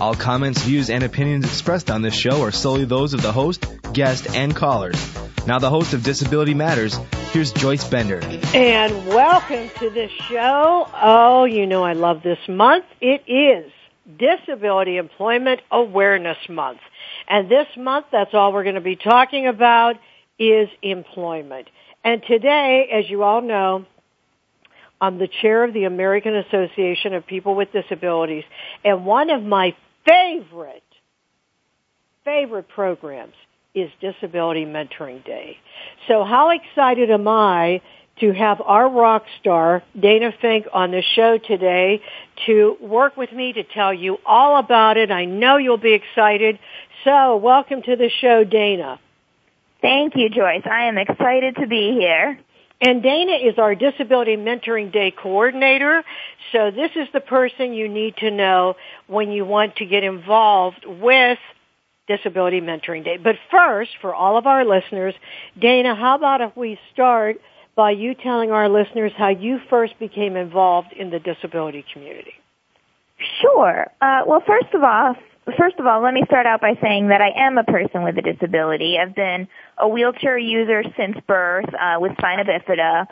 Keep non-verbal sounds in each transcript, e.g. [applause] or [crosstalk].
All comments, views, and opinions expressed on this show are solely those of the host, guest, and callers. Now, the host of Disability Matters, here's Joyce Bender. And welcome to the show. Oh, you know I love this month. It is Disability Employment Awareness Month. And this month, that's all we're going to be talking about is employment. And today, as you all know, I'm the chair of the American Association of People with Disabilities, and one of my favorite, favorite programs is Disability Mentoring Day. So how excited am I to have our rock star, Dana Fink, on the show today to work with me to tell you all about it. I know you'll be excited. So welcome to the show, Dana. Thank you, Joyce. I am excited to be here. And Dana is our Disability Mentoring Day coordinator. So this is the person you need to know when you want to get involved with Disability Mentoring Day. But first, for all of our listeners, Dana, how about if we start by you telling our listeners how you first became involved in the disability community? Sure. Uh, well, first of all, first of all, let me start out by saying that I am a person with a disability. I've been a wheelchair user since birth uh, with spina bifida.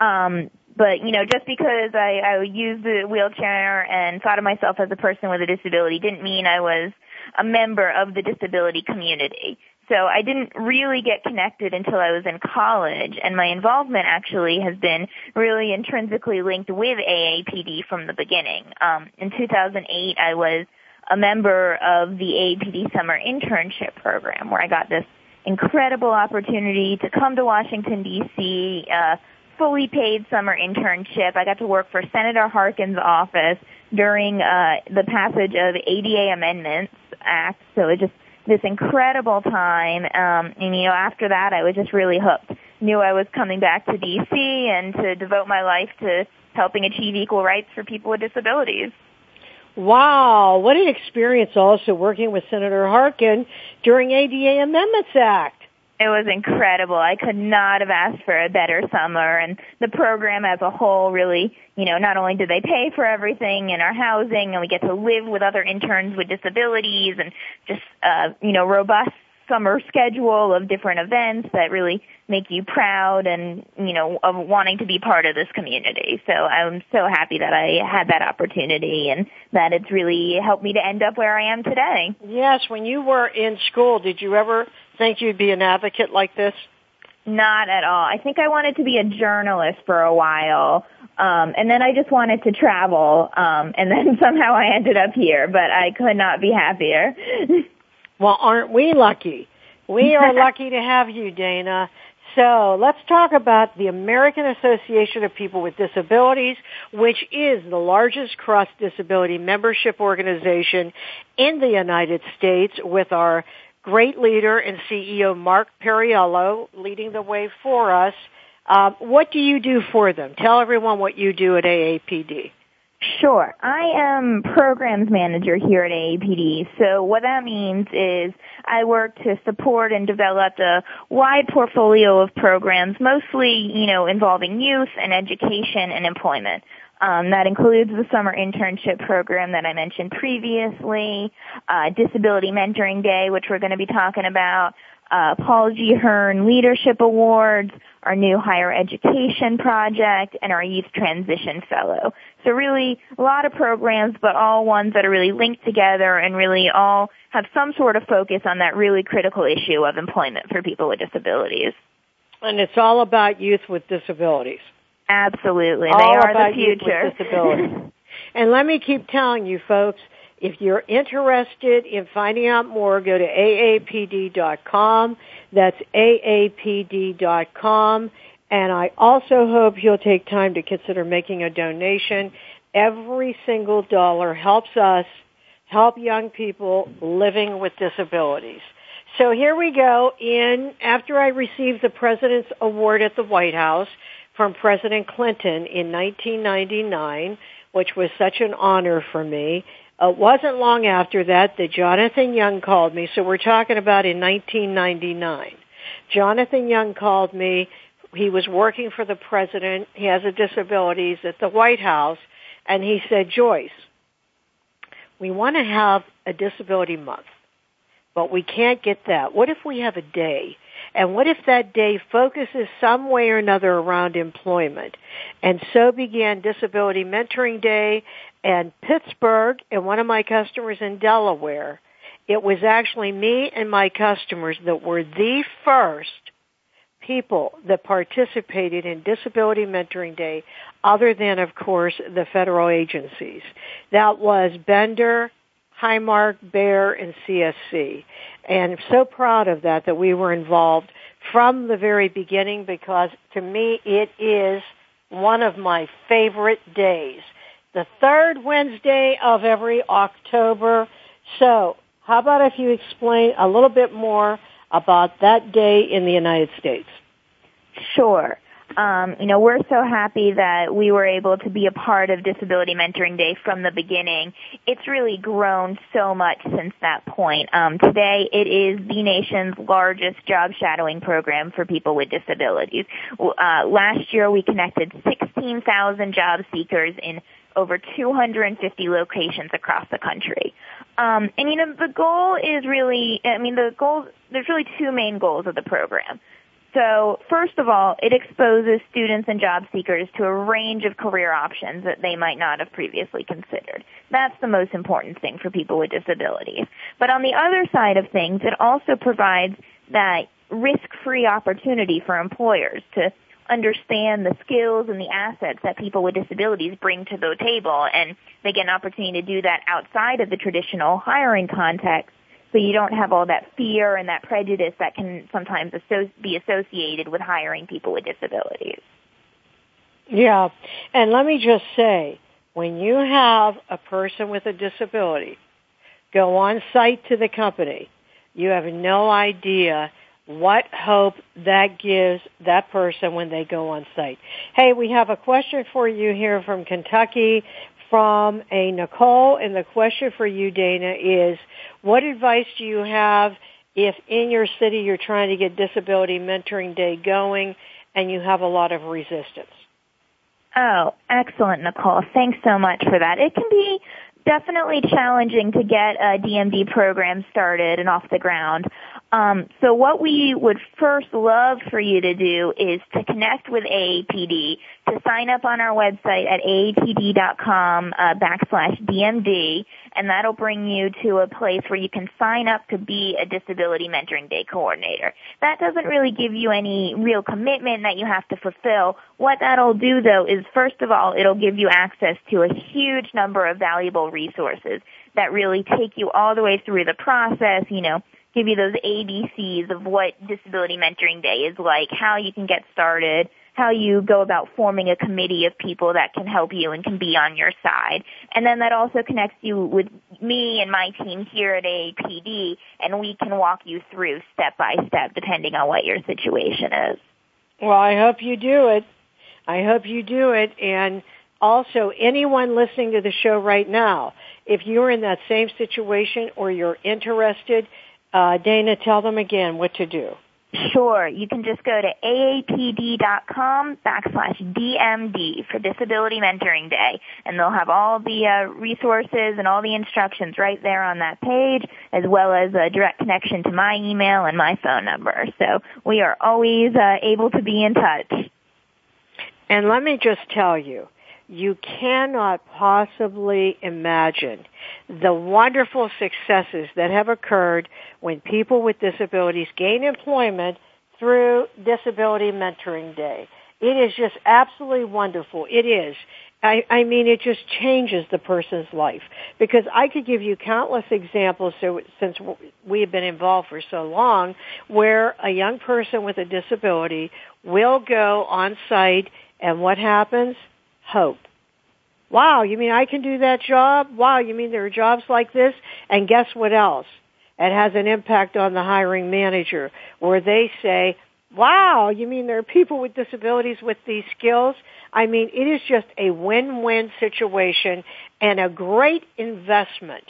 Um, but you know, just because I, I used the wheelchair and thought of myself as a person with a disability didn't mean I was a member of the disability community. So I didn't really get connected until I was in college, and my involvement actually has been really intrinsically linked with AAPD from the beginning. Um, in 2008, I was a member of the AAPD summer internship program where I got this incredible opportunity to come to Washington DC, uh, fully paid summer internship. I got to work for Senator Harkin's office during uh, the passage of ADA Amendments Act. So it was just this incredible time. Um, and you know, after that, I was just really hooked. Knew I was coming back to DC and to devote my life to helping achieve equal rights for people with disabilities. Wow, what an experience also working with Senator Harkin during ADA Amendments Act. It was incredible. I could not have asked for a better summer and the program as a whole really, you know, not only did they pay for everything in our housing and we get to live with other interns with disabilities and just, uh, you know, robust summer schedule of different events that really make you proud and, you know, of wanting to be part of this community. So I'm so happy that I had that opportunity and that it's really helped me to end up where I am today. Yes, when you were in school, did you ever think you'd be an advocate like this? Not at all. I think I wanted to be a journalist for a while. Um, and then I just wanted to travel. Um, and then [laughs] somehow I ended up here, but I could not be happier. [laughs] Well, aren't we lucky? We are [laughs] lucky to have you, Dana. So let's talk about the American Association of People with Disabilities, which is the largest cross-disability membership organization in the United States with our great leader and CEO Mark Perriello leading the way for us. Um, what do you do for them? Tell everyone what you do at AAPD. Sure. I am programs manager here at AAPD. So what that means is I work to support and develop a wide portfolio of programs, mostly, you know, involving youth and education and employment. Um, that includes the summer internship program that I mentioned previously, uh, Disability Mentoring Day, which we're going to be talking about, uh, Paul G. Hearne Leadership Awards, our new higher education project, and our youth transition fellow. So really a lot of programs, but all ones that are really linked together and really all have some sort of focus on that really critical issue of employment for people with disabilities. And it's all about youth with disabilities. Absolutely. All they are the future. Youth with disabilities. [laughs] and let me keep telling you folks, if you're interested in finding out more, go to aapd.com. That's aapd.com. And I also hope you'll take time to consider making a donation. Every single dollar helps us help young people living with disabilities. So here we go. In after I received the President's Award at the White House from President Clinton in 1999, which was such an honor for me, it uh, wasn't long after that that Jonathan Young called me. So we're talking about in 1999. Jonathan Young called me. He was working for the president. He has a disabilities at the White House. And he said, Joyce, we want to have a disability month, but we can't get that. What if we have a day? And what if that day focuses some way or another around employment? And so began Disability Mentoring Day and Pittsburgh and one of my customers in Delaware. It was actually me and my customers that were the first people that participated in Disability Mentoring Day other than, of course, the federal agencies. That was Bender, Highmark, Bayer, and CSC. And I'm so proud of that, that we were involved from the very beginning because to me it is one of my favorite days the third Wednesday of every October. So, how about if you explain a little bit more about that day in the United States? Sure. Um, you know, we're so happy that we were able to be a part of Disability Mentoring Day from the beginning. It's really grown so much since that point. Um, today, it is the nation's largest job shadowing program for people with disabilities. Uh, last year, we connected 16,000 job seekers in over 250 locations across the country. Um, and you know, the goal is really, I mean, the goal, there's really two main goals of the program. So first of all, it exposes students and job seekers to a range of career options that they might not have previously considered. That's the most important thing for people with disabilities. But on the other side of things, it also provides that risk-free opportunity for employers to understand the skills and the assets that people with disabilities bring to the table and they get an opportunity to do that outside of the traditional hiring context so you don't have all that fear and that prejudice that can sometimes be associated with hiring people with disabilities. Yeah, and let me just say, when you have a person with a disability go on site to the company, you have no idea what hope that gives that person when they go on site. Hey, we have a question for you here from Kentucky from a Nicole, and the question for you, Dana, is what advice do you have if in your city you're trying to get Disability Mentoring Day going and you have a lot of resistance? Oh, excellent, Nicole. Thanks so much for that. It can be definitely challenging to get a DMD program started and off the ground. Um, so what we would first love for you to do is to connect with AAPD, to sign up on our website at aapd.com uh, backslash DMD, and that'll bring you to a place where you can sign up to be a Disability Mentoring Day coordinator. That doesn't really give you any real commitment that you have to fulfill. What that'll do though is first of all, it'll give you access to a huge number of valuable resources that really take you all the way through the process, you know, give you those ABCs of what Disability Mentoring Day is like, how you can get started, how you go about forming a committee of people that can help you and can be on your side. And then that also connects you with me and my team here at AAPD, and we can walk you through step by step depending on what your situation is. Well, I hope you do it. I hope you do it. And also, anyone listening to the show right now, if you're in that same situation or you're interested, uh, Dana, tell them again what to do. Sure. You can just go to aapd.com backslash DMD for Disability Mentoring Day, and they'll have all the uh, resources and all the instructions right there on that page, as well as a direct connection to my email and my phone number. So we are always uh, able to be in touch. And let me just tell you, you cannot possibly imagine the wonderful successes that have occurred when people with disabilities gain employment through Disability Mentoring Day. It is just absolutely wonderful. It is. I, I mean, it just changes the person's life because I could give you countless examples. So, since we have been involved for so long, where a young person with a disability will go on site, and what happens? Hope. Wow, you mean I can do that job? Wow, you mean there are jobs like this? And guess what else? It has an impact on the hiring manager where they say, wow, you mean there are people with disabilities with these skills? I mean, it is just a win-win situation and a great investment.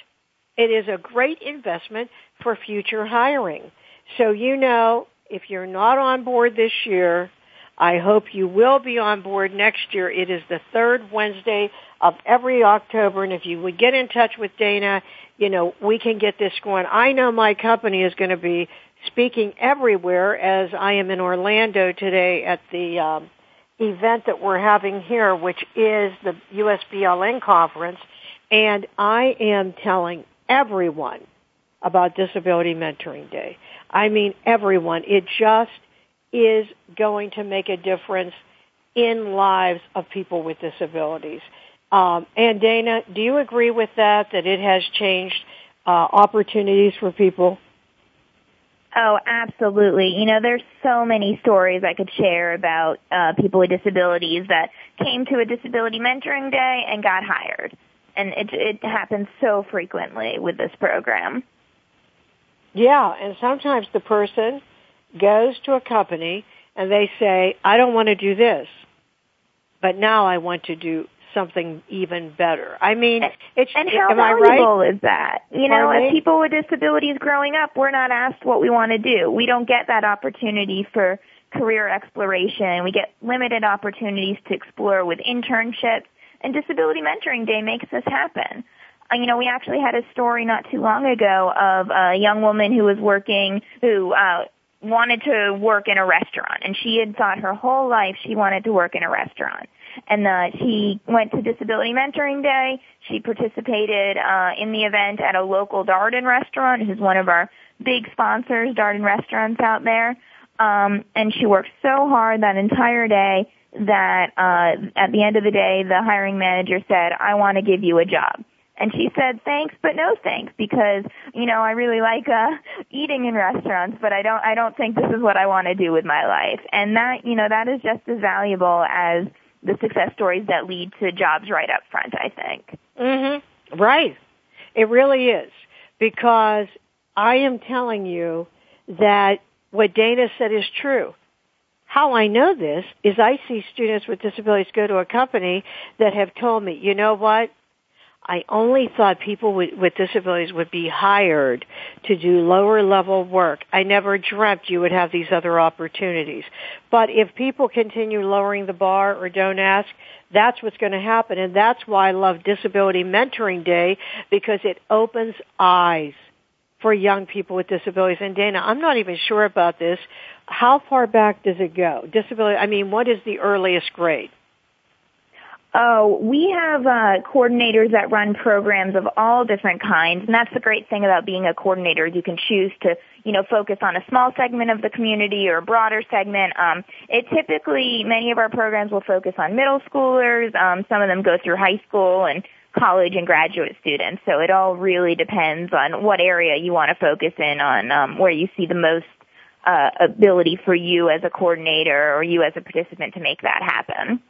It is a great investment for future hiring. So you know, if you're not on board this year, I hope you will be on board next year. It is the third Wednesday of every October, and if you would get in touch with Dana, you know, we can get this going. I know my company is going to be speaking everywhere as I am in Orlando today at the um, event that we're having here, which is the USBLN conference, and I am telling everyone about Disability Mentoring Day. I mean everyone. It just is going to make a difference in lives of people with disabilities. Um, and Dana, do you agree with that, that it has changed uh, opportunities for people? Oh, absolutely. You know, there's so many stories I could share about uh, people with disabilities that came to a disability mentoring day and got hired. And it, it happens so frequently with this program. Yeah, and sometimes the person goes to a company and they say, I don't want to do this, but now I want to do something even better. I mean, it's and how am valuable right? is that? You know, as people with disabilities growing up, we're not asked what we want to do. We don't get that opportunity for career exploration. We get limited opportunities to explore with internships, and Disability Mentoring Day makes this happen. Uh, you know, we actually had a story not too long ago of a young woman who was working, who uh, wanted to work in a restaurant, and she had thought her whole life she wanted to work in a restaurant and uh, she went to Disability Mentoring Day. She participated uh, in the event at a local Darden restaurant, who's one of our big sponsors, Darden restaurants out there. Um, and she worked so hard that entire day that uh, at the end of the day, the hiring manager said, "I want to give you a job." And she said, "Thanks, but no thanks, because you know I really like uh, eating in restaurants, but I don't I don't think this is what I want to do with my life." And that you know that is just as valuable as the success stories that lead to jobs right up front, I think. Mhm. Right. It really is because I am telling you that what Dana said is true. How I know this is I see students with disabilities go to a company that have told me, you know what? I only thought people with, with disabilities would be hired to do lower level work. I never dreamt you would have these other opportunities. But if people continue lowering the bar or don't ask, that's what's going to happen. And that's why I love Disability Mentoring Day because it opens eyes for young people with disabilities. And Dana, I'm not even sure about this. How far back does it go? Disability, I mean, what is the earliest grade? Oh, we have uh, coordinators that run programs of all different kinds, and that's the great thing about being a coordinator. You can choose to, you know, focus on a small segment of the community or a broader segment. Um, it typically, many of our programs will focus on middle schoolers. Um, some of them go through high school and college and graduate students. So it all really depends on what area you want to focus in on, um, where you see the most uh, ability for you as a coordinator or you as a participant to make that happen.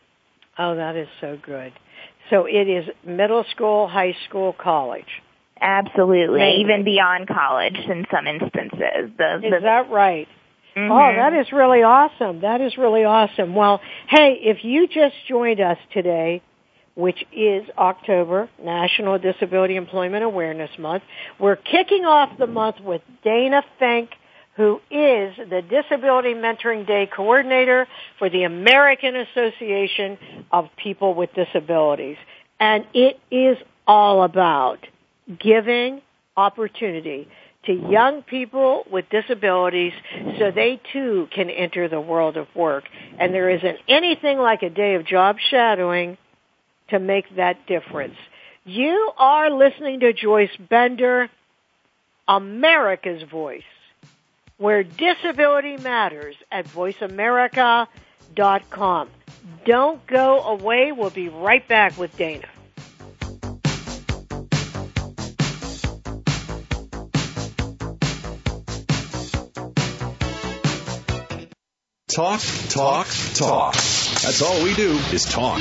Oh, that is so good. So it is middle school, high school, college. Absolutely, Mainly. even beyond college in some instances. The, Is that right? Mhm. Oh, that is really awesome. That is really awesome. Well, hey, if you just joined us today, which is October, National Disability Employment Awareness Month, we're kicking off the month with Dana Fink, who is the Disability Mentoring Day Coordinator for the American Association of People with Disabilities. And it is all about giving opportunity to young people with disabilities so they too can enter the world of work. And there isn't anything like a day of job shadowing to make that difference. You are listening to Joyce Bender, America's Voice, where disability matters at voiceamerica.com. Don't go away. We'll be right back with Dana. Talk, talk, talk. That's all we do is talk.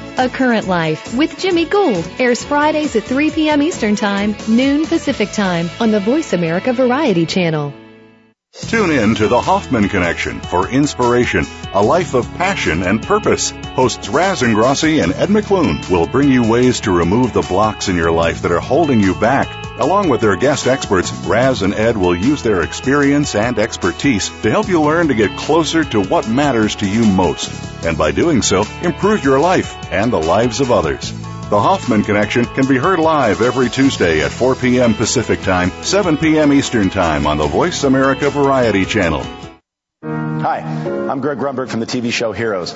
A Current Life with Jimmy Gould airs Fridays at 3 p.m. Eastern Time, noon Pacific Time on the Voice America Variety Channel. Tune in to the Hoffman Connection for inspiration, a life of passion and purpose. Hosts Raz Ingrasci and Ed McClune will bring you ways to remove the blocks in your life that are holding you back. Along with their guest experts, Raz and Ed will use their experience and expertise to help you learn to get closer to what matters to you most. And by doing so, improve your life and the lives of others. The Hoffman Connection can be heard live every Tuesday at 4 p.m. Pacific Time, 7 p.m. Eastern Time on the Voice America Variety Channel. Hi, I'm Greg Grunberg from the TV show Heroes.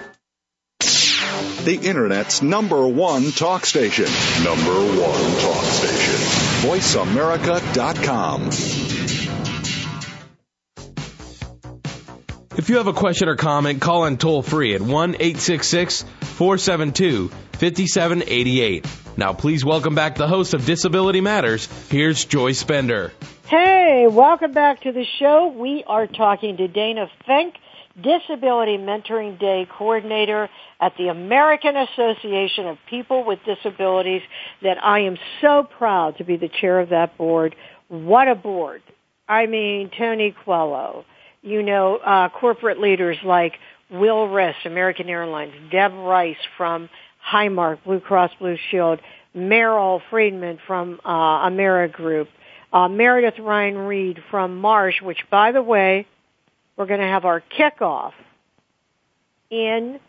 the Internet's number one talk station. Number one talk station. VoiceAmerica.com. If you have a question or comment, call in toll free at 1 866 472 5788. Now, please welcome back the host of Disability Matters. Here's Joyce Bender. Hey, welcome back to the show. We are talking to Dana Fink, Disability Mentoring Day Coordinator at the American Association of People with Disabilities that I am so proud to be the chair of that board. What a board. I mean, Tony Coelho, you know, uh, corporate leaders like Will Ris, American Airlines, Deb Rice from Highmark, Blue Cross Blue Shield, Meryl Friedman from uh, Amerigroup, uh, Meredith Ryan Reed from Marsh, which, by the way, we're going to have our kickoff in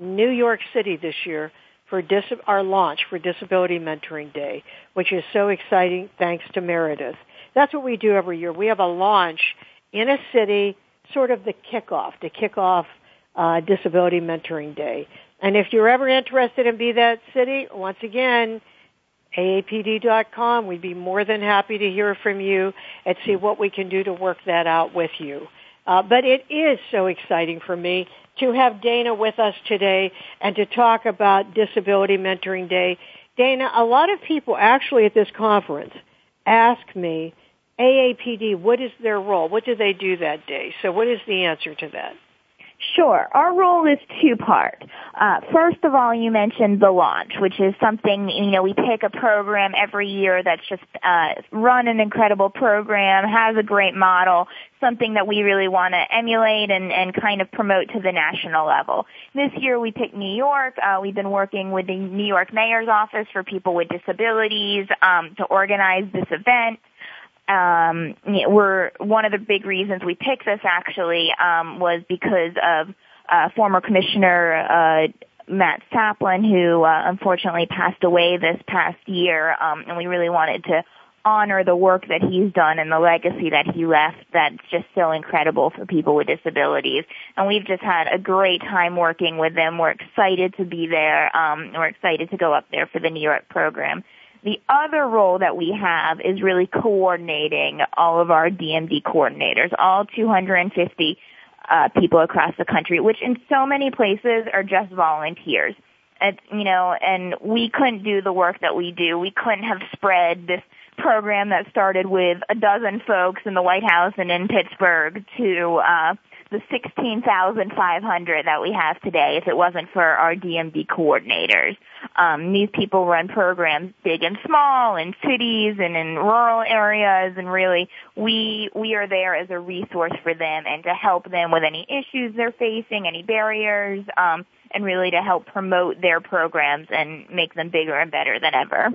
New York City this year for dis- our launch for Disability Mentoring Day, which is so exciting thanks to Meredith. That's what we do every year. We have a launch in a city, sort of the kickoff, to kick off uh, Disability Mentoring Day. And if you're ever interested in be that city, once again, aapd.com. We'd be more than happy to hear from you and see what we can do to work that out with you. Uh, but it is so exciting for me to have Dana with us today and to talk about Disability Mentoring Day. Dana, a lot of people actually at this conference ask me, AAPD, what is their role? What do they do that day? So what is the answer to that? Sure. Our role is two part. Uh, first of all, you mentioned the launch, which is something, you know, we pick a program every year that's just, uh, run an incredible program, has a great model, something that we really want to emulate and, and kind of promote to the national level. This year we picked New York. Uh, we've been working with the New York Mayor's Office for People with Disabilities, um, to organize this event um, we're one of the big reasons we picked this actually um, was because of uh, former Commissioner uh, Matt Sapolin, who uh, unfortunately passed away this past year, um, and we really wanted to honor the work that he's done and the legacy that he left that's just so incredible for people with disabilities. And we've just had a great time working with them. We're excited to be there. Um, we're excited to go up there for the New York program. The other role that we have is really coordinating all of our DMD coordinators, all 250 uh, people across the country, which in so many places are just volunteers. And, you know, and we couldn't do the work that we do. We couldn't have spread this program that started with a dozen folks in the White House and in Pittsburgh to uh, the 16,500 that we have today if it wasn't for our DMD coordinators. Um, these people run programs big and small in cities and in rural areas and really we, we are there as a resource for them and to help them with any issues they're facing, any barriers, um, and really to help promote their programs and make them bigger and better than ever.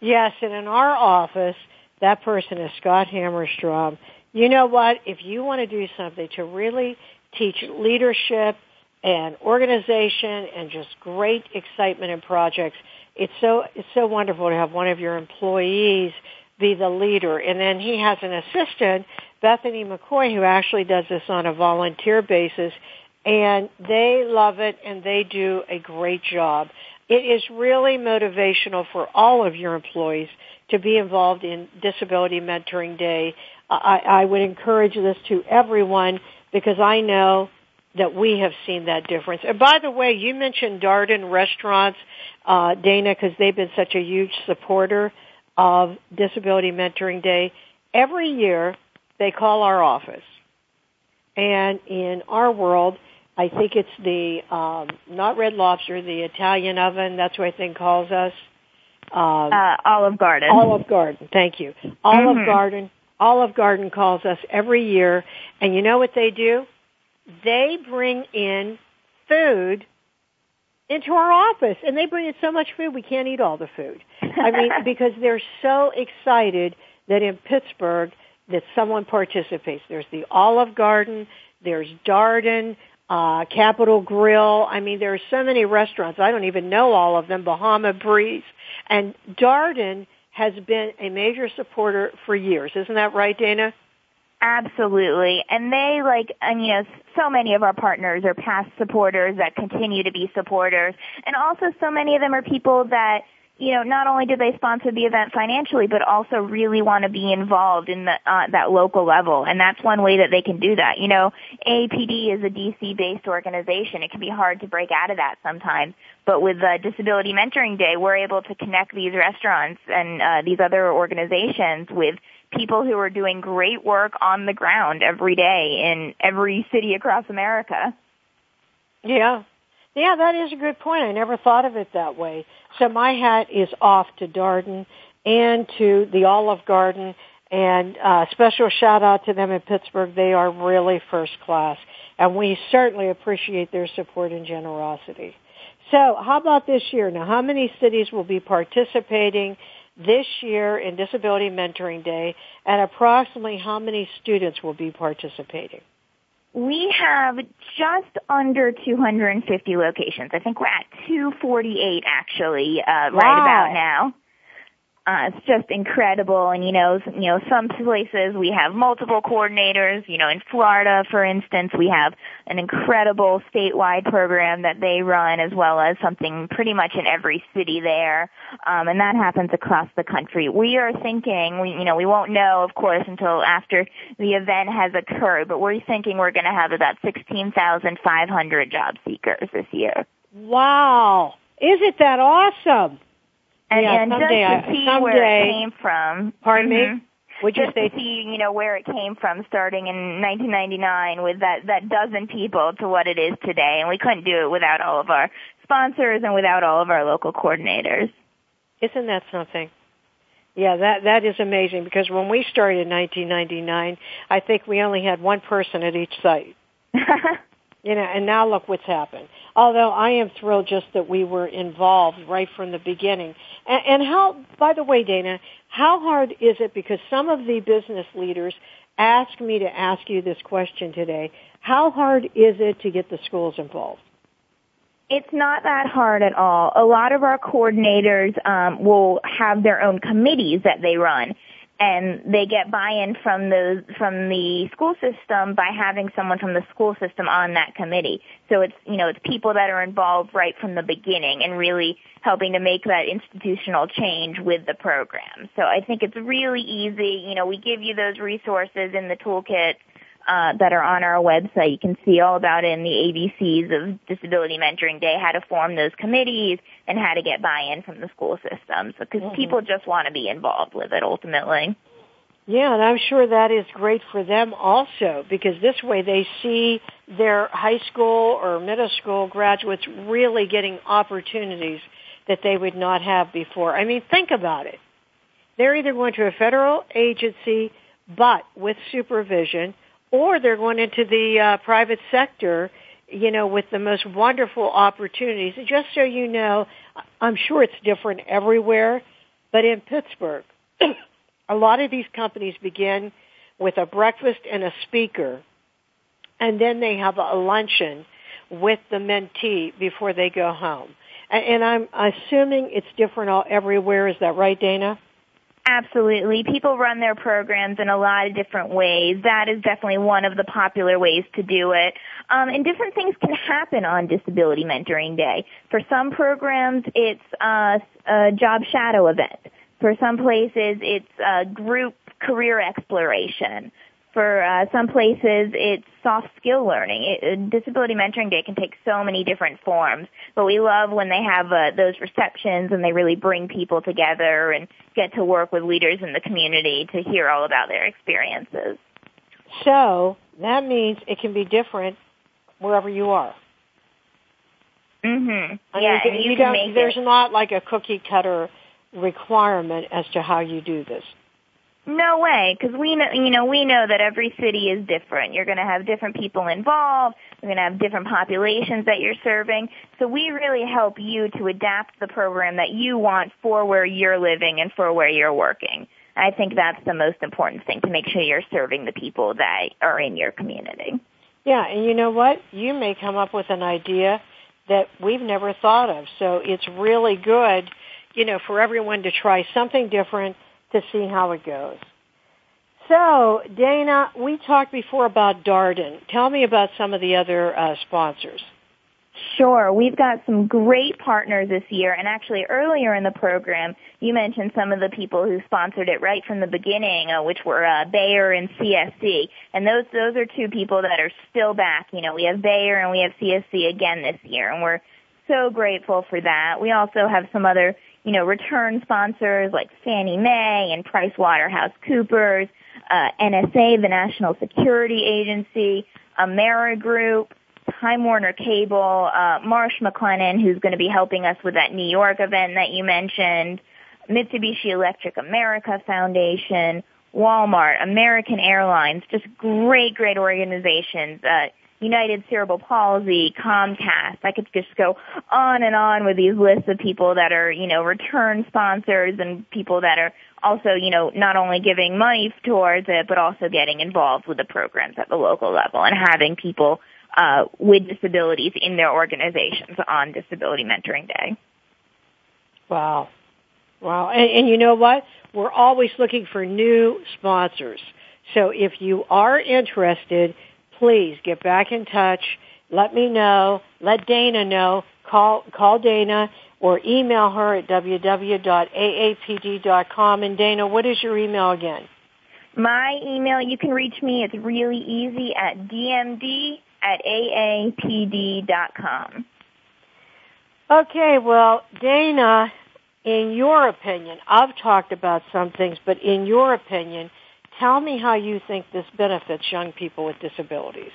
Yes, and in our office, that person is Scott Hammerstrom. You know what? If you want to do something to really teach leadership and organization and just great excitement in projects, it's so it's so wonderful to have one of your employees be the leader. And then he has an assistant, Bethany McCoy, who actually does this on a volunteer basis. And they love it and they do a great job. It is really motivational for all of your employees to be involved in Disability Mentoring Day. I, I would encourage this to everyone because I know that we have seen that difference. And by the way, you mentioned Darden Restaurants, uh, Dana, because they've been such a huge supporter of Disability Mentoring Day. Every year, they call our office. And in our world, I think it's the um, not Red Lobster, the Italian Oven. That's what I think calls us. Um, uh, Olive Garden. Olive Garden. Thank you. Olive mm-hmm. Garden. Olive Garden calls us every year, and you know what they do? They bring in food into our office, and they bring in so much food we can't eat all the food. I mean, [laughs] because they're so excited that in Pittsburgh that someone participates. There's the Olive Garden. There's Darden uh, Capital Grille. I mean, there are so many restaurants. I don't even know all of them. Bahama Breeze. And Darden has been a major supporter for years. Isn't that right, Dana? Absolutely. And they like, and you know, so many of our partners are past supporters that continue to be supporters. And also so many of them are people that you know, not only do they sponsor the event financially, but also really want to be involved in the, uh, that local level. And that's one way that they can do that. You know, AAPD is a DC-based organization. It can be hard to break out of that sometimes. But with uh, Disability Mentoring Day, we're able to connect these restaurants and uh, these other organizations with people who are doing great work on the ground every day in every city across America. Yeah. Yeah, that is a good point. I never thought of it that way. So my hat is off to Darden and to the Olive Garden and uh, special shout out to them in Pittsburgh. They are really first class and we certainly appreciate their support and generosity. So how about this year? Now how many cities will be participating this year in Disability Mentoring Day and approximately how many students will be participating? We have just under 250 locations. I think we're at 248 actually, uh, wow. right about now. Uh, it's just incredible. And you know, you know, some places we have multiple coordinators. You know, in Florida, for instance, we have an incredible statewide program that they run, as well as something pretty much in every city there. Um, and that happens across the country. We are thinking, we, you know, we won't know, of course, until after the event has occurred, but we're thinking we're going to have about 16,500 job seekers this year. Wow. Is it that awesome? And, yeah, and someday, just to see someday, where it came from. Pardon mm-hmm. me? Would you just say to see, you know, where it came from starting in 1999 with that, that dozen people to what it is today. And we couldn't do it without all of our sponsors and without all of our local coordinators. Isn't that something? Yeah, that that is amazing because when we started in 1999, I think we only had one person at each site. [laughs] you know, and now look what's happened. Although I am thrilled just that we were involved right from the beginning. And, and how, by the way, Dana, how hard is it? Because some of the business leaders asked me to ask you this question today. How hard is it to get the schools involved? It's not that hard at all. A lot of our coordinators um, will have their own committees that they run, and they get buy-in from the from the school system by having someone from the school system on that committee. So it's you know it's people that are involved right from the beginning and really helping to make that institutional change with the program. So I think it's really easy. You know, we give you those resources in the toolkit uh, that are on our website. You can see all about it in the ABCs of Disability Mentoring Day, how to form those committees and how to get buy-in from the school system. Because mm-hmm. people just want to be involved with it ultimately. Yeah, and I'm sure that is great for them also because this way they see their high school or middle school graduates really getting opportunities that they would not have before. I mean, think about it. They're either going to a federal agency but with supervision or they're going into the uh, private sector, you know, with the most wonderful opportunities. Just so you know, I'm sure it's different everywhere, but in Pittsburgh, [clears throat] a lot of these companies begin with a breakfast and a speaker, and then they have a luncheon with the mentee before they go home. And, I'm assuming it's different all everywhere. Is that right, Dana? Absolutely. People run their programs in a lot of different ways. That is definitely one of the popular ways to do it. Um, and different things can happen on Disability Mentoring Day. For some programs, it's a job shadow event. For some places, it's a group career exploration for uh, some places it's soft skill learning. It, uh, Disability Mentoring Day can take so many different forms, but we love when they have uh, those receptions and they really bring people together and get to work with leaders in the community to hear all about their experiences. So that means it can be different wherever you are. Mhm. I yeah, you, you can make make there's it. not like a cookie cutter requirement as to how you do this. No way, because we know, you know, we know that every city is different. You're going to have different people involved. You're going to have different populations that you're serving. So we really help you to adapt the program that you want for where you're living and for where you're working. I think that's the most important thing to make sure you're serving the people that are in your community. Yeah, and you know what? You may come up with an idea that we've never thought of. So it's really good, you know, for everyone to try something different to see how it goes. So, Dana, we talked before about Darden. Tell me about some of the other uh, sponsors. Sure. We've got some great partners this year, and actually earlier in the program, you mentioned some of the people who sponsored it right from the beginning, uh, which were uh, Bayer and CSC, and those those are two people that are still back. You know, we have Bayer and we have CSC again this year, and we're so grateful for that. We also have some other you know, return sponsors like Fannie Mae and PricewaterhouseCoopers, uh, NSA, the National Security Agency, Amerigroup, Time Warner Cable, uh, Marsh McLennan, who's going to be helping us with that New York event that you mentioned, Mitsubishi Electric America Foundation, Walmart, American Airlines, just great, great organizations. Uh, United Cerebral Palsy, Comcast. I could just go on and on with these lists of people that are, you know, return sponsors and people that are also, you know, not only giving money towards it, but also getting involved with the programs at the local level and having people uh, with disabilities in their organizations on Disability Mentoring Day. Wow. Wow. And, and you know what? We're always looking for new sponsors. So if you are interested, please get back in touch. Let me know. Let Dana know. Call call Dana or email her at www.aapd.com. And Dana, what is your email again? My email, you can reach me. It's really easy at dmd at aapd.com. Okay, well, Dana, in your opinion, I've talked about some things, but in your opinion, Tell me how you think this benefits young people with disabilities.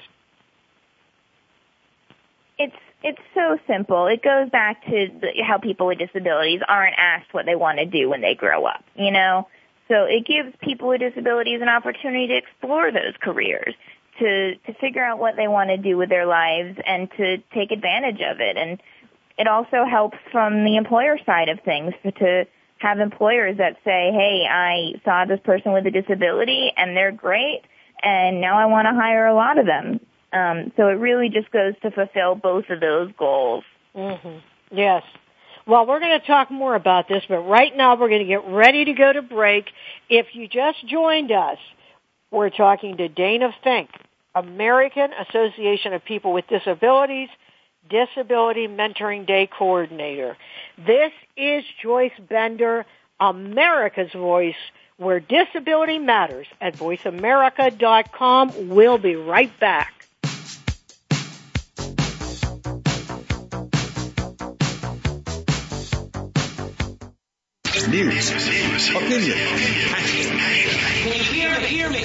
It's it's so simple. It goes back to the, how people with disabilities aren't asked what they want to do when they grow up, you know? So it gives people with disabilities an opportunity to explore those careers, to to figure out what they want to do with their lives and to take advantage of it. And it also helps from the employer side of things to have employers that say, hey, I saw this person with a disability and they're great and now I want to hire a lot of them. Um, so it really just goes to fulfill both of those goals Mm-hmm. Yes. Well, we're going to talk more about this, but right now we're going to get ready to go to break. If you just joined us, we're talking to Dana Fink, American Association of People with Disabilities, Disability Mentoring Day Coordinator. This is Joyce Bender, America's Voice, where disability matters at voiceamerica.com. We'll be right back. News, opinion,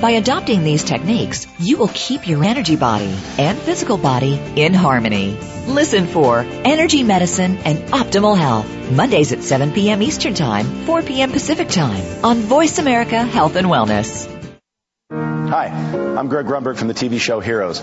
By adopting these techniques, you will keep your energy body and physical body in harmony. Listen for Energy Medicine and Optimal Health, Mondays at 7 p.m. Eastern Time, 4 p.m. Pacific Time on Voice America Health and Wellness. Hi, I'm Greg Grunberg from the TV show Heroes.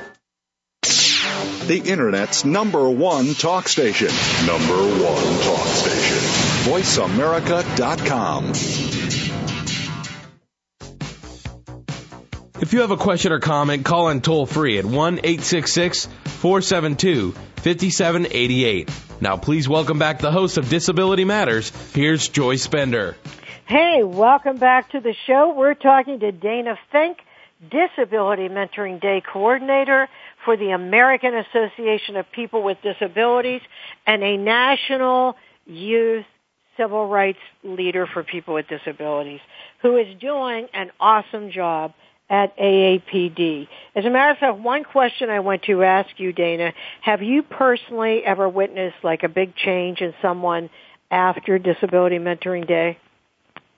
the Internet's number one talk station. Number one talk station. VoiceAmerica.com. If you have a question or comment, call in toll free at 1 866 472 5788. Now, please welcome back the host of Disability Matters. Here's Joyce Bender. Hey, welcome back to the show. We're talking to Dana Fink, Disability Mentoring Day Coordinator for the American Association of People with Disabilities and a national youth civil rights leader for people with disabilities who is doing an awesome job at AAPD. As a matter of fact, one question I want to ask you, Dana, have you personally ever witnessed like a big change in someone after Disability Mentoring Day?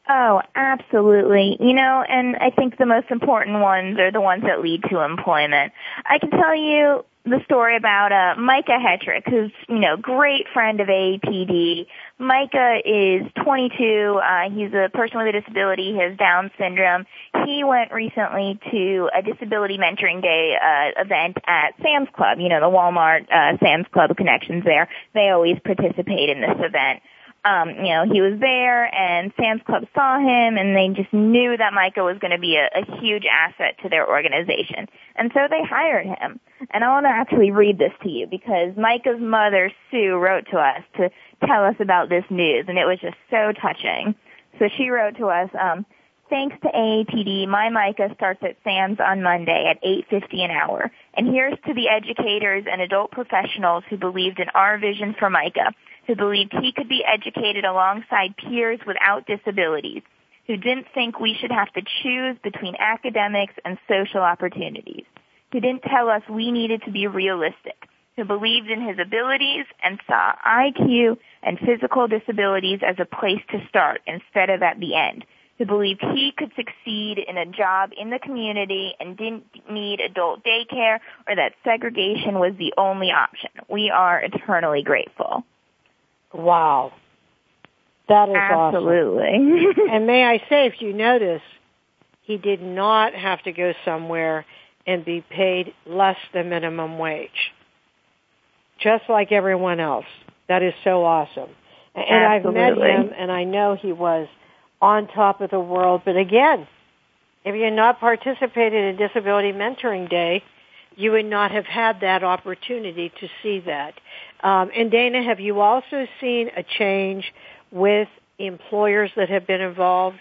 Oh, absolutely. You know, and I think the most important ones are the ones that lead to employment. I can tell you the story about uh, Micah Hetrick, who's, you know, great friend of AAPD. Micah is 22. Uh, he's a person with a disability. He has Down syndrome. He went recently to a Disability Mentoring Day uh, event at Sam's Club. You know, the Walmart uh, Sam's Club connections there. They always participate in this event um, you know, he was there and Sam's Club saw him and they just knew that Micah was going to be a, a huge asset to their organization. And so they hired him. And I want to actually read this to you because Micah's mother, Sue, wrote to us to tell us about this news and it was just so touching. So she wrote to us, um, Thanks to AAPD, my Micah starts at Sam's on Monday at 8.50 an hour. And here's to the educators and adult professionals who believed in our vision for Micah who believed he could be educated alongside peers without disabilities, who didn't think we should have to choose between academics and social opportunities, who didn't tell us we needed to be realistic, who believed in his abilities and saw IQ and physical disabilities as a place to start instead of at the end, who believed he could succeed in a job in the community and didn't need adult daycare or that segregation was the only option. We are eternally grateful. Wow. That is Absolutely. awesome. [laughs] and may I say, if you notice, he did not have to go somewhere and be paid less than minimum wage. Just like everyone else. That is so awesome. And Absolutely. I've met him and I know he was on top of the world. But again, if you had not participated in Disability Mentoring Day, you would not have had that opportunity to see that. Um, and Dana, have you also seen a change with employers that have been involved?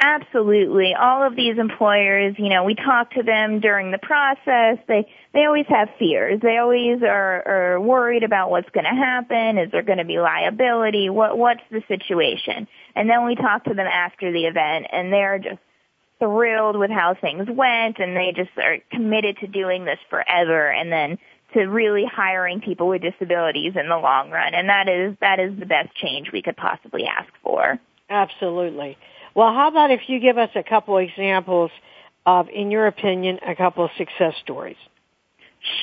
Absolutely. All of these employers, you know, we talk to them during the process. They they always have fears. They always are, are worried about what's going to happen. Is there going to be liability? What what's the situation? And then we talk to them after the event, and they're just thrilled with how things went, and they just are committed to doing this forever. And then to really hiring people with disabilities in the long run. And that is that is the best change we could possibly ask for. Absolutely. Well, how about if you give us a couple examples of, in your opinion, a couple of success stories?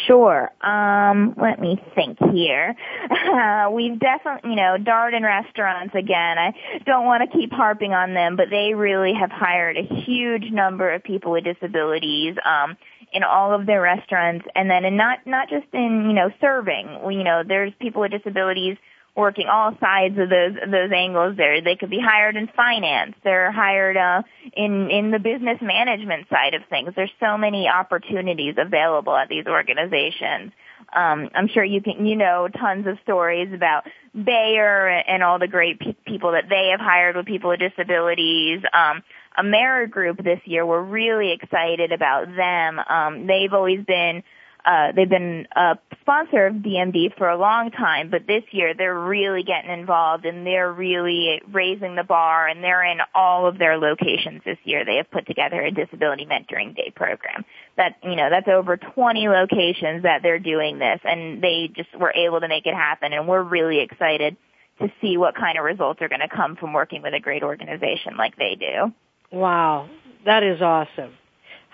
Sure. Um, let me think here. Uh, [laughs] we've definitely, you know, Darden restaurants again. I don't want to keep harping on them, but they really have hired a huge number of people with disabilities um, in all of their restaurants, and then and not not just in you know serving. You know, there's people with disabilities working all sides of those those angles there. They could be hired in finance. They're hired uh, in in the business management side of things. There's so many opportunities available at these organizations. Um, I'm sure you can you know tons of stories about Bayer and all the great pe- people that they have hired with people with disabilities. Um, Amerigroup this year, we're really excited about them. Um, they've always been uh, they've been a sponsor of DMD for a long time, but this year they're really getting involved and they're really raising the bar and they're in all of their locations this year. They have put together a disability mentoring day program. That, you know, that's over 20 locations that they're doing this and they just were able to make it happen and we're really excited to see what kind of results are going to come from working with a great organization like they do. Wow. That is awesome.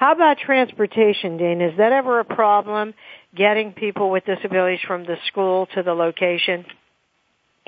How about transportation, Dean? Is that ever a problem getting people with disabilities from the school to the location?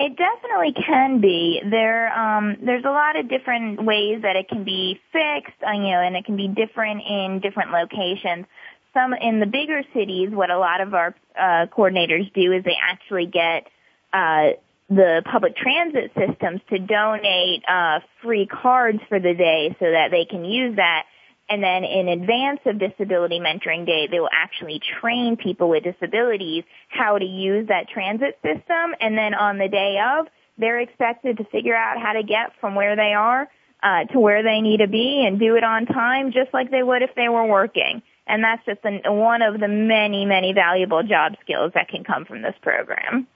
It definitely can be. There, um, there's a lot of different ways that it can be fixed, uh, you know, and it can be different in different locations. Some in the bigger cities, what a lot of our uh, coordinators do is they actually get uh, the public transit systems to donate uh, free cards for the day so that they can use that and then in advance of Disability Mentoring Day, they will actually train people with disabilities how to use that transit system. And then on the day of, they're expected to figure out how to get from where they are uh, to where they need to be and do it on time, just like they would if they were working. And that's just an, one of the many, many valuable job skills that can come from this program.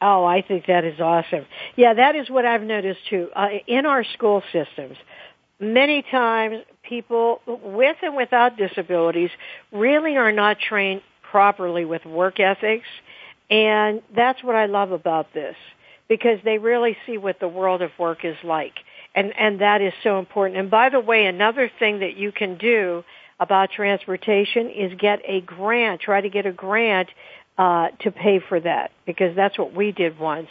Oh, I think that is awesome. Yeah, that is what I've noticed too. Uh, in our school systems, many times people with and without disabilities really are not trained properly with work ethics. And that's what I love about this because they really see what the world of work is like. And, and that is so important. And by the way, another thing that you can do about transportation is get a grant, try to get a grant, uh, to pay for that because that's what we did once.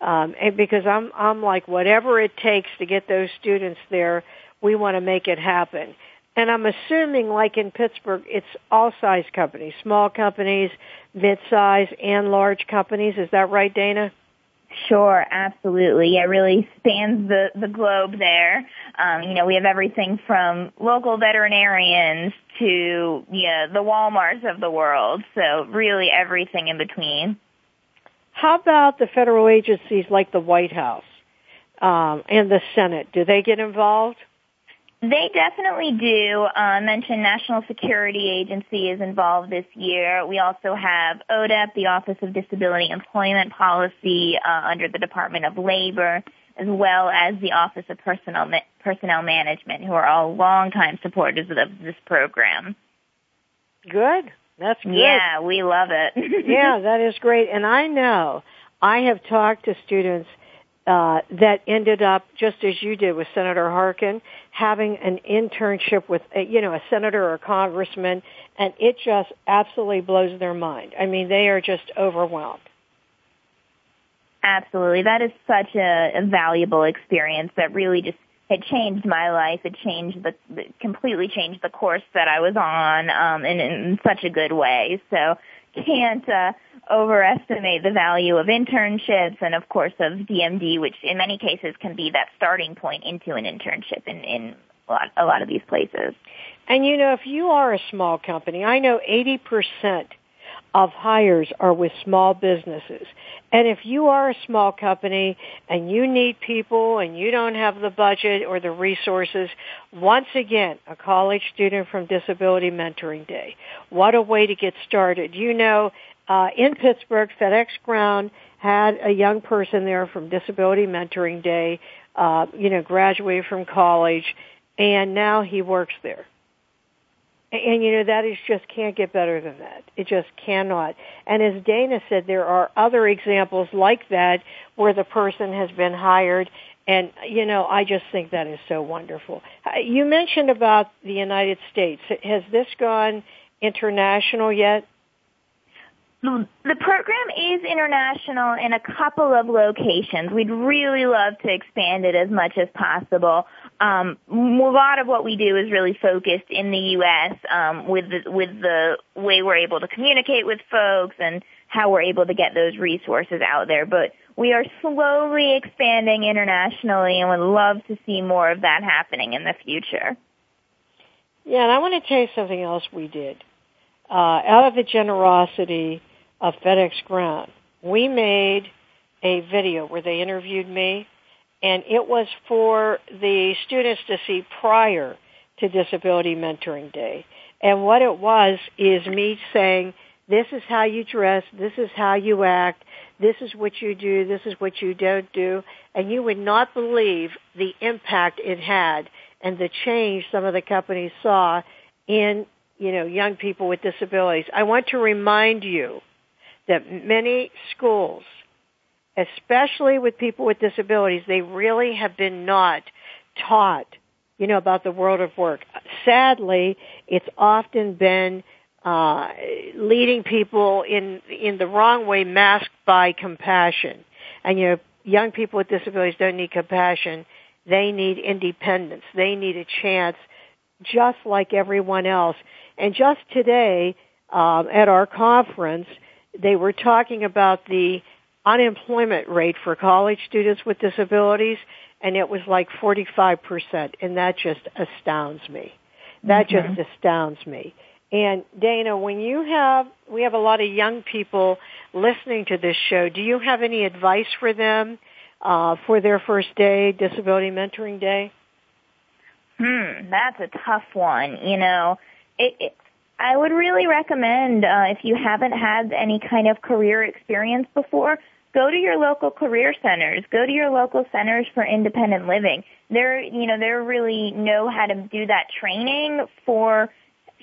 Um, and because I'm, I'm like, whatever it takes to get those students there, we want to make it happen. And I'm assuming, like in Pittsburgh, it's all size companies, small companies, mid-size, and large companies. Is that right, Dana? Sure, absolutely. It really spans the, the globe there. Um, you know, we have everything from local veterinarians to you know, the Walmarts of the world. So really everything in between. How about the federal agencies like the White House um, and the Senate? Do they get involved? They definitely do. Uh, mentioned National Security Agency is involved this year. We also have ODEP, the Office of Disability Employment Policy, uh, under the Department of Labor, as well as the Office of Personnel Personnel Management, who are all longtime supporters of this program. Good. That's good. Yeah, we love it. [laughs] yeah, that is great. And I know I have talked to students uh, that ended up just as you did with Senator Harkin, having an internship with a, you know a senator or a congressman, and it just absolutely blows their mind. I mean, they are just overwhelmed. Absolutely, that is such a, a valuable experience that really just it changed my life. It changed the, completely changed the course that I was on, um, in, in such a good way. So can't uh, overestimate the value of internships and of course of DMD, which in many cases can be that starting point into an internship in, in a, lot, a lot of these places. And you know, if you are a small company, I know 80% of hires are with small businesses. And if you are a small company and you need people and you don't have the budget or the resources, once again, a college student from Disability Mentoring Day. What a way to get started. You know, uh, in Pittsburgh, FedEx Ground had a young person there from Disability Mentoring Day, uh, you know, graduated from college, and now he works there. And you know, that is just can't get better than that. It just cannot. And as Dana said, there are other examples like that where the person has been hired and you know, I just think that is so wonderful. Uh, you mentioned about the United States. Has this gone international yet? The program is international in a couple of locations. We'd really love to expand it as much as possible. Um, a lot of what we do is really focused in the U.S. Um, with the, with the way we're able to communicate with folks and how we're able to get those resources out there. But we are slowly expanding internationally, and would love to see more of that happening in the future. Yeah, and I want to tell you something else we did. Uh, out of the generosity of FedEx Ground. We made a video where they interviewed me, and it was for the students to see prior to Disability Mentoring Day. And what it was is me saying, this is how you dress, this is how you act, this is what you do, this is what you don't do, and you would not believe the impact it had and the change some of the companies saw in, you know, young people with disabilities. I want to remind you that many schools, especially with people with disabilities, they really have been not taught, you know, about the world of work. Sadly, it's often been uh, leading people in in the wrong way, masked by compassion. And you know, young people with disabilities don't need compassion; they need independence. They need a chance, just like everyone else. And just today, um, at our conference, they were talking about the unemployment rate for college students with disabilities and it was like 45% and that just astounds me. That mm-hmm. just astounds me. And Dana, when you have, we have a lot of young people listening to this show. Do you have any advice for them uh, for their first day, Disability Mentoring Day? Hmm, that's a tough one. You know, it, it I would really recommend uh, if you haven't had any kind of career experience before, go to your local career centers. Go to your local centers for independent living. They're, you know, they really know how to do that training for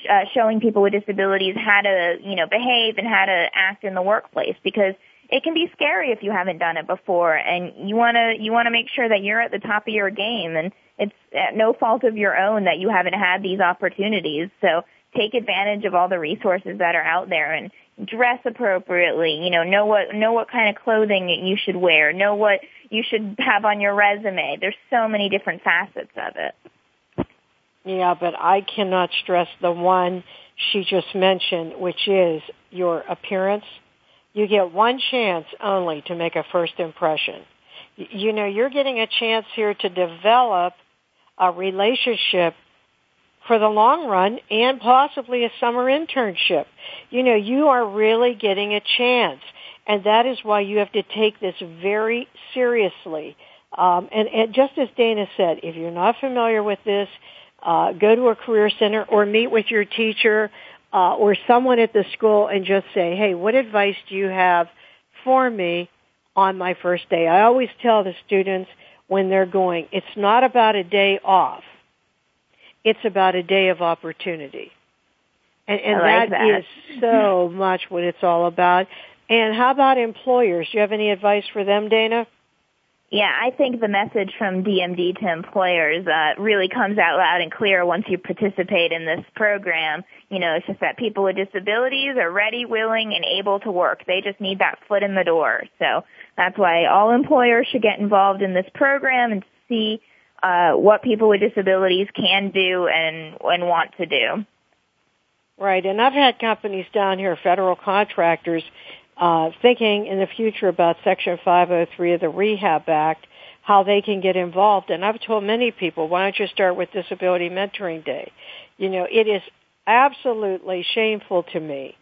uh, showing people with disabilities how to, you know, behave and how to act in the workplace because it can be scary if you haven't done it before and you want to you want to make sure that you're at the top of your game and it's at no fault of your own that you haven't had these opportunities. So take advantage of all the resources that are out there and dress appropriately, you know, know what know what kind of clothing you should wear, know what you should have on your resume. There's so many different facets of it. Yeah, but I cannot stress the one she just mentioned, which is your appearance. You get one chance only to make a first impression. You know, you're getting a chance here to develop a relationship for the long run and possibly a summer internship. You know, you are really getting a chance. And that is why you have to take this very seriously. Um, and, and just as Dana said, if you're not familiar with this, uh, go to a career center or meet with your teacher uh, or someone at the school and just say, hey, what advice do you have for me on my first day? I always tell the students when they're going, it's not about a day off it's about a day of opportunity. And, and like that, that is so [laughs] much what it's all about. And how about employers? Do you have any advice for them, Dana? Yeah, I think the message from DMD to employers uh, really comes out loud and clear once you participate in this program. You know, it's just that people with disabilities are ready, willing, and able to work. They just need that foot in the door. So that's why all employers should get involved in this program and see uh, what people with disabilities can do and and want to do. Right, and I've had companies down here, federal contractors, uh, thinking in the future about Section 503 of the Rehab Act, how they can get involved. And I've told many people, why don't you start with Disability Mentoring Day? You know, it is absolutely shameful to me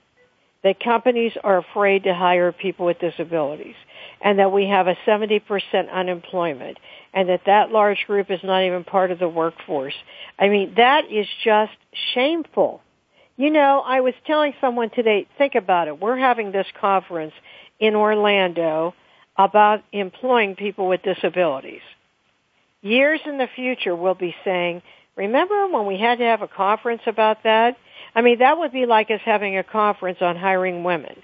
that companies are afraid to hire people with disabilities and that we have a 70% unemployment and that that large group is not even part of the workforce. I mean, that is just shameful. You know, I was telling someone today, think about it. We're having this conference in Orlando about employing people with disabilities. Years in the future, we'll be saying, remember when we had to have a conference about that? I mean, that would be like us having a conference on hiring women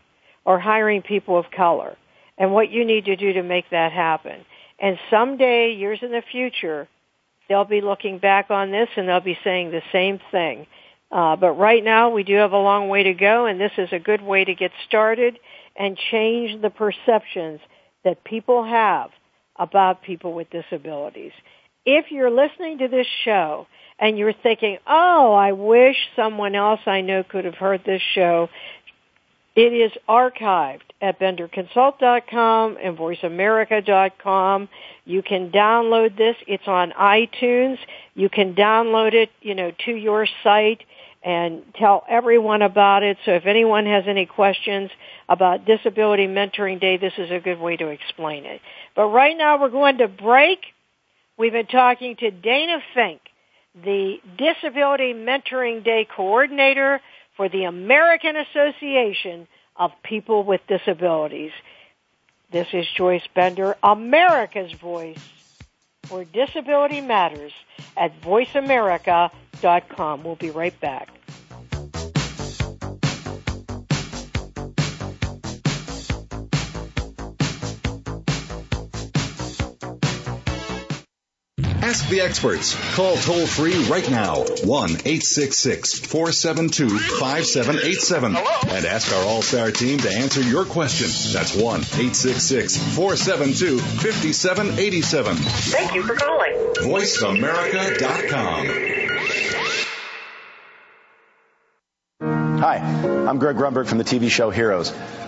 or hiring people of color and what you need to do to make that happen. And someday, years in the future, they'll be looking back on this and they'll be saying the same thing. Uh, but right now, we do have a long way to go, and this is a good way to get started and change the perceptions that people have about people with disabilities. If you're listening to this show and you're thinking, oh, I wish someone else I know could have heard this show, it is archived at benderconsult.com and voiceamerica.com. You can download this. It's on iTunes. You can download it, you know, to your site and tell everyone about it. So if anyone has any questions about Disability Mentoring Day, this is a good way to explain it. But right now we're going to break. We've been talking to Dana Fink, the Disability Mentoring Day coordinator for the American Association of People with Disabilities. This is Joyce Bender, America's Voice for Disability Matters at voiceamerica.com. We'll be right back. Ask the experts. Call toll free right now 1 866 472 5787 and ask our All Star team to answer your question. That's 1 866 472 5787. Thank you for calling. VoiceAmerica.com. Hi, I'm Greg Grunberg from the TV show Heroes.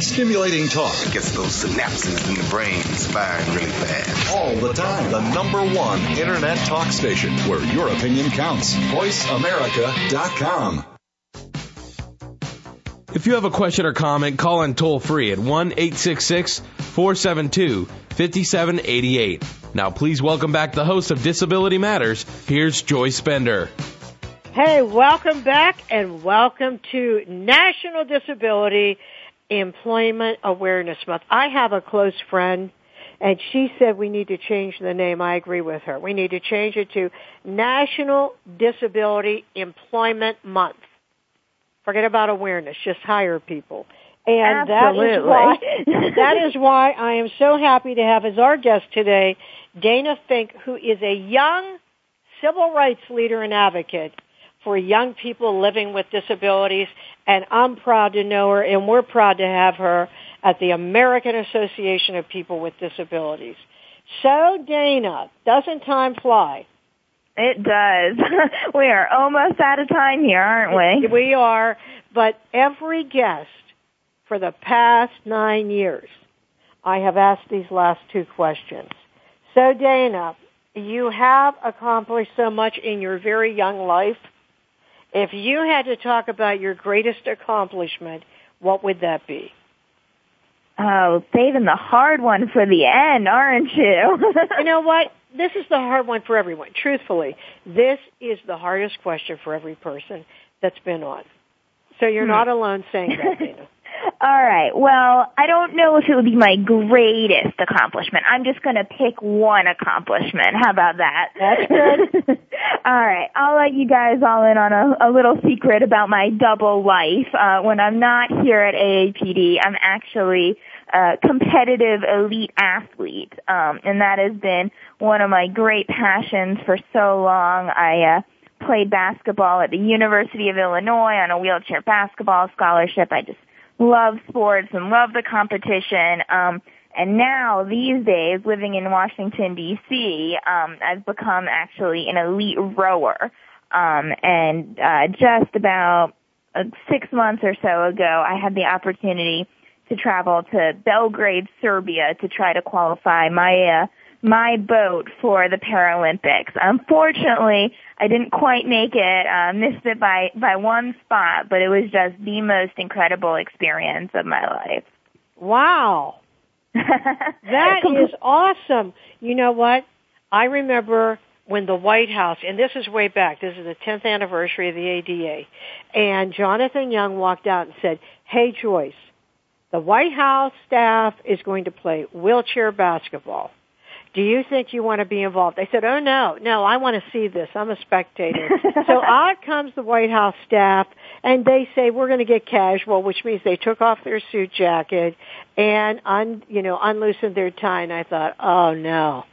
Stimulating talk. it Gets those synapses in the brain firing really fast. All the time. The number one internet talk station where your opinion counts. VoiceAmerica.com. If you have a question or comment, call in toll free at 1 866 472 5788. Now, please welcome back the host of Disability Matters. Here's Joyce Bender. Hey, welcome back and welcome to National Disability Employment Awareness Month. I have a close friend and she said we need to change the name. I agree with her. We need to change it to National Disability Employment Month. Forget about awareness. Just hire people. And Absolutely. that is why [laughs] that is why I am so happy to have as our guest today Dana Fink, who is a young civil rights leader and advocate for young people living with disabilities. And I'm proud to know her, and we're proud to have her at the American Association of People with Disabilities. So, Dana, doesn't time fly? It does. [laughs] we are almost out of time here, aren't we? [laughs] We are, but every guest for the past nine years, I have asked these last two questions. So, Dana, you have accomplished so much in your very young life. If you had to talk about your greatest accomplishment, what would that be? Oh, saving the hard one for the end, aren't you? [laughs] you know what? This is the hard one for everyone. Truthfully, this is the hardest question for every person that's been on. So you're Hmm. not alone saying that, Dana. [laughs] All right. Well, I don't know if it would be my greatest accomplishment. I'm just going to pick one accomplishment. How about that? That's good. [laughs] all right. I'll let you guys all in on a, a little secret about my double life. Uh, when I'm not here at AAPD, I'm actually a competitive elite athlete. Um, and that has been one of my great passions for so long. I, uh, played basketball at the University of Illinois on a wheelchair basketball scholarship. I just love sports and love the competition. Um, and now these days, living in Washington D.C., um, I've become actually an elite rower. Um, and uh, just about uh, six months or so ago, I had the opportunity to travel to Belgrade, Serbia, to try to qualify my uh, my boat for the Paralympics. Unfortunately, I didn't quite make it. Uh, missed it by by one spot, but it was just the most incredible experience of my life. Wow. [laughs] that is awesome. You know what? I remember when the White House, and this is way back, this is the 10th anniversary of the ADA, and Jonathan Young walked out and said, hey Joyce, the White House staff is going to play wheelchair basketball. Do you think you want to be involved? They said, oh no, no, I want to see this. I'm a spectator. [laughs] so out comes the White House staff and they say, we're going to get casual, which means they took off their suit jacket and un, you know, unloosened their tie and I thought, oh no,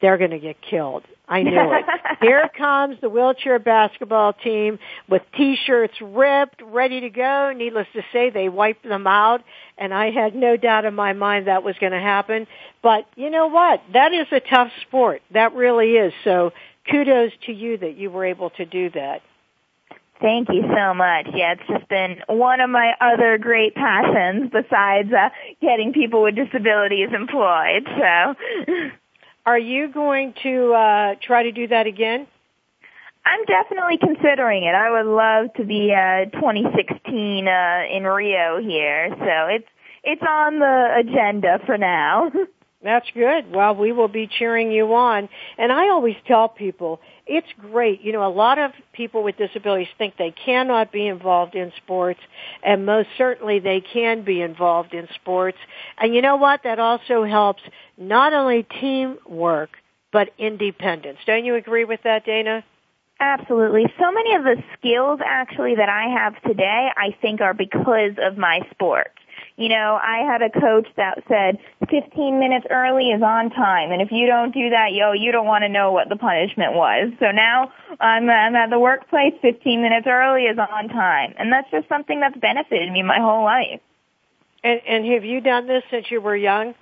they're going to get killed. I knew it. [laughs] Here comes the wheelchair basketball team with t-shirts ripped, ready to go. Needless to say, they wiped them out and I had no doubt in my mind that was going to happen. But you know what? That is a tough sport. That really is. So kudos to you that you were able to do that. Thank you so much. Yeah, it's just been one of my other great passions besides uh, getting people with disabilities employed. So [laughs] Are you going to uh, try to do that again? I'm definitely considering it. I would love to be uh 2016 uh in Rio here. So it's it's on the agenda for now. [laughs] That's good. Well, we will be cheering you on. And I always tell people, it's great. You know, a lot of people with disabilities think they cannot be involved in sports, and most certainly they can be involved in sports. And you know what? That also helps not only teamwork, but independence. Don't you agree with that, Dana? Absolutely. So many of the skills actually that I have today, I think are because of my sport. You know, I had a coach that said 15 minutes early is on time, and if you don't do that, yo, you don't want to know what the punishment was. So now I'm, I'm at the workplace, 15 minutes early is on time, and that's just something that's benefited me my whole life. And, and have you done this since you were young?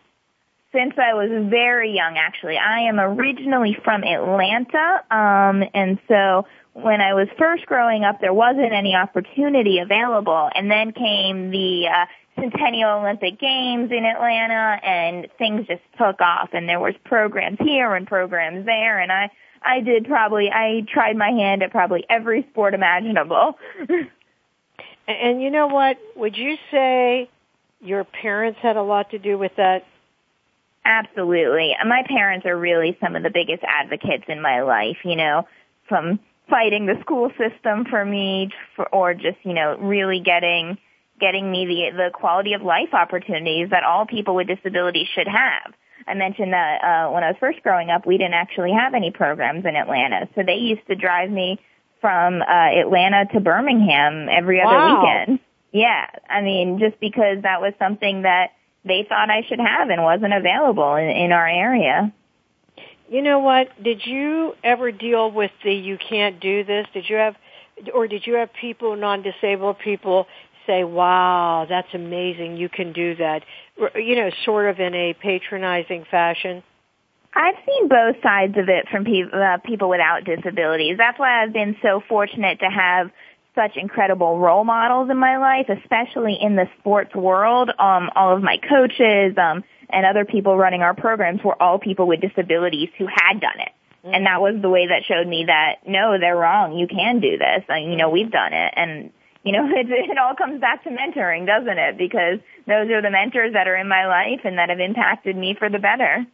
Since I was very young, actually. I am originally from Atlanta, um, and so when I was first growing up, there wasn't any opportunity available, and then came the uh, Centennial Olympic Games in Atlanta and things just took off and there was programs here and programs there and I I did probably I tried my hand at probably every sport imaginable. [laughs] and you know what? Would you say your parents had a lot to do with that? Absolutely. My parents are really some of the biggest advocates in my life, you know, from fighting the school system for me for, or just, you know, really getting getting me the the quality of life opportunities that all people with disabilities should have. I mentioned that uh, when I was first growing up, we didn't actually have any programs in Atlanta, so they used to drive me from uh, Atlanta to Birmingham every other wow. weekend. Yeah, I mean, just because that was something that they thought I should have and wasn't available in, in our area. You know what? Did you ever deal with the you can't do this? Did you have, or did you have people, non-disabled people, say, wow, that's amazing, you can do that, you know, sort of in a patronizing fashion? I've seen both sides of it from people, uh, people without disabilities. That's why I've been so fortunate to have such incredible role models in my life, especially in the sports world. Um, all of my coaches um, and other people running our programs were all people with disabilities who had done it. Mm-hmm. And that was the way that showed me that no, they're wrong. You can do this. And, you know, we've done it. And you know, [laughs] it, it all comes back to mentoring, doesn't it? Because those are the mentors that are in my life and that have impacted me for the better.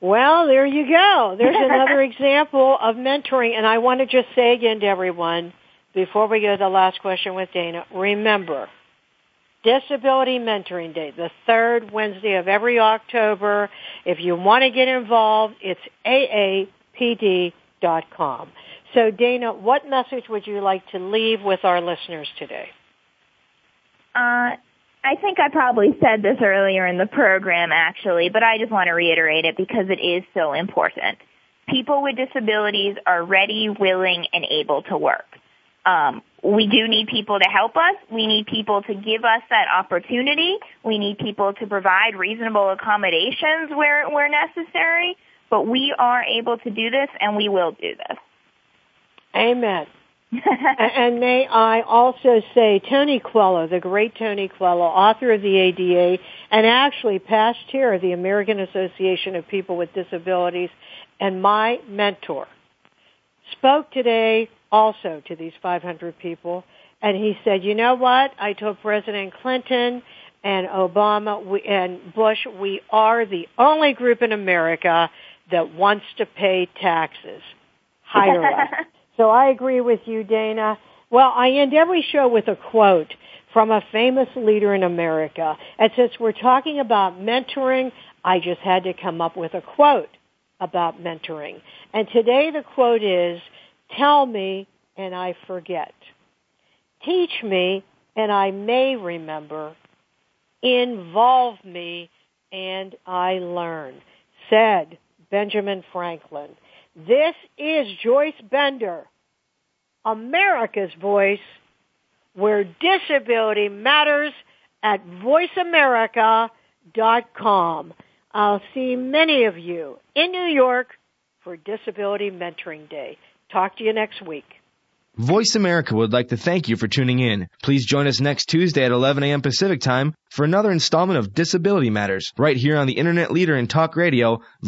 Well, there you go. There's [laughs] another example of mentoring. And I want to just say again to everyone, before we go to the last question with Dana, remember, Disability Mentoring Day, the third Wednesday of every October. If you want to get involved, it's aapd.com. So Dana, what message would you like to leave with our listeners today? Uh, I think I probably said this earlier in the program actually, but I just want to reiterate it because it is so important. People with disabilities are ready, willing, and able to work. Um, we do need people to help us. We need people to give us that opportunity. We need people to provide reasonable accommodations where, where necessary. But we are able to do this and we will do this. Amen. [laughs] and may I also say Tony Coelho, the great Tony Coelho, author of the ADA and actually past chair of the American Association of People with Disabilities and my mentor, spoke today also to these 500 people and he said, you know what? I told President Clinton and Obama and Bush, we are the only group in America that wants to pay taxes. Hire us. [laughs] So I agree with you, Dana. Well, I end every show with a quote from a famous leader in America. And since we're talking about mentoring, I just had to come up with a quote about mentoring. And today the quote is, tell me and I forget. Teach me and I may remember. Involve me and I learn. Said Benjamin Franklin. This is Joyce Bender, America's Voice, where disability matters at voiceamerica.com. I'll see many of you in New York for Disability Mentoring Day. Talk to you next week. Voice America would like to thank you for tuning in. Please join us next Tuesday at 11 a.m. Pacific Time for another installment of Disability Matters right here on the Internet leader in talk radio,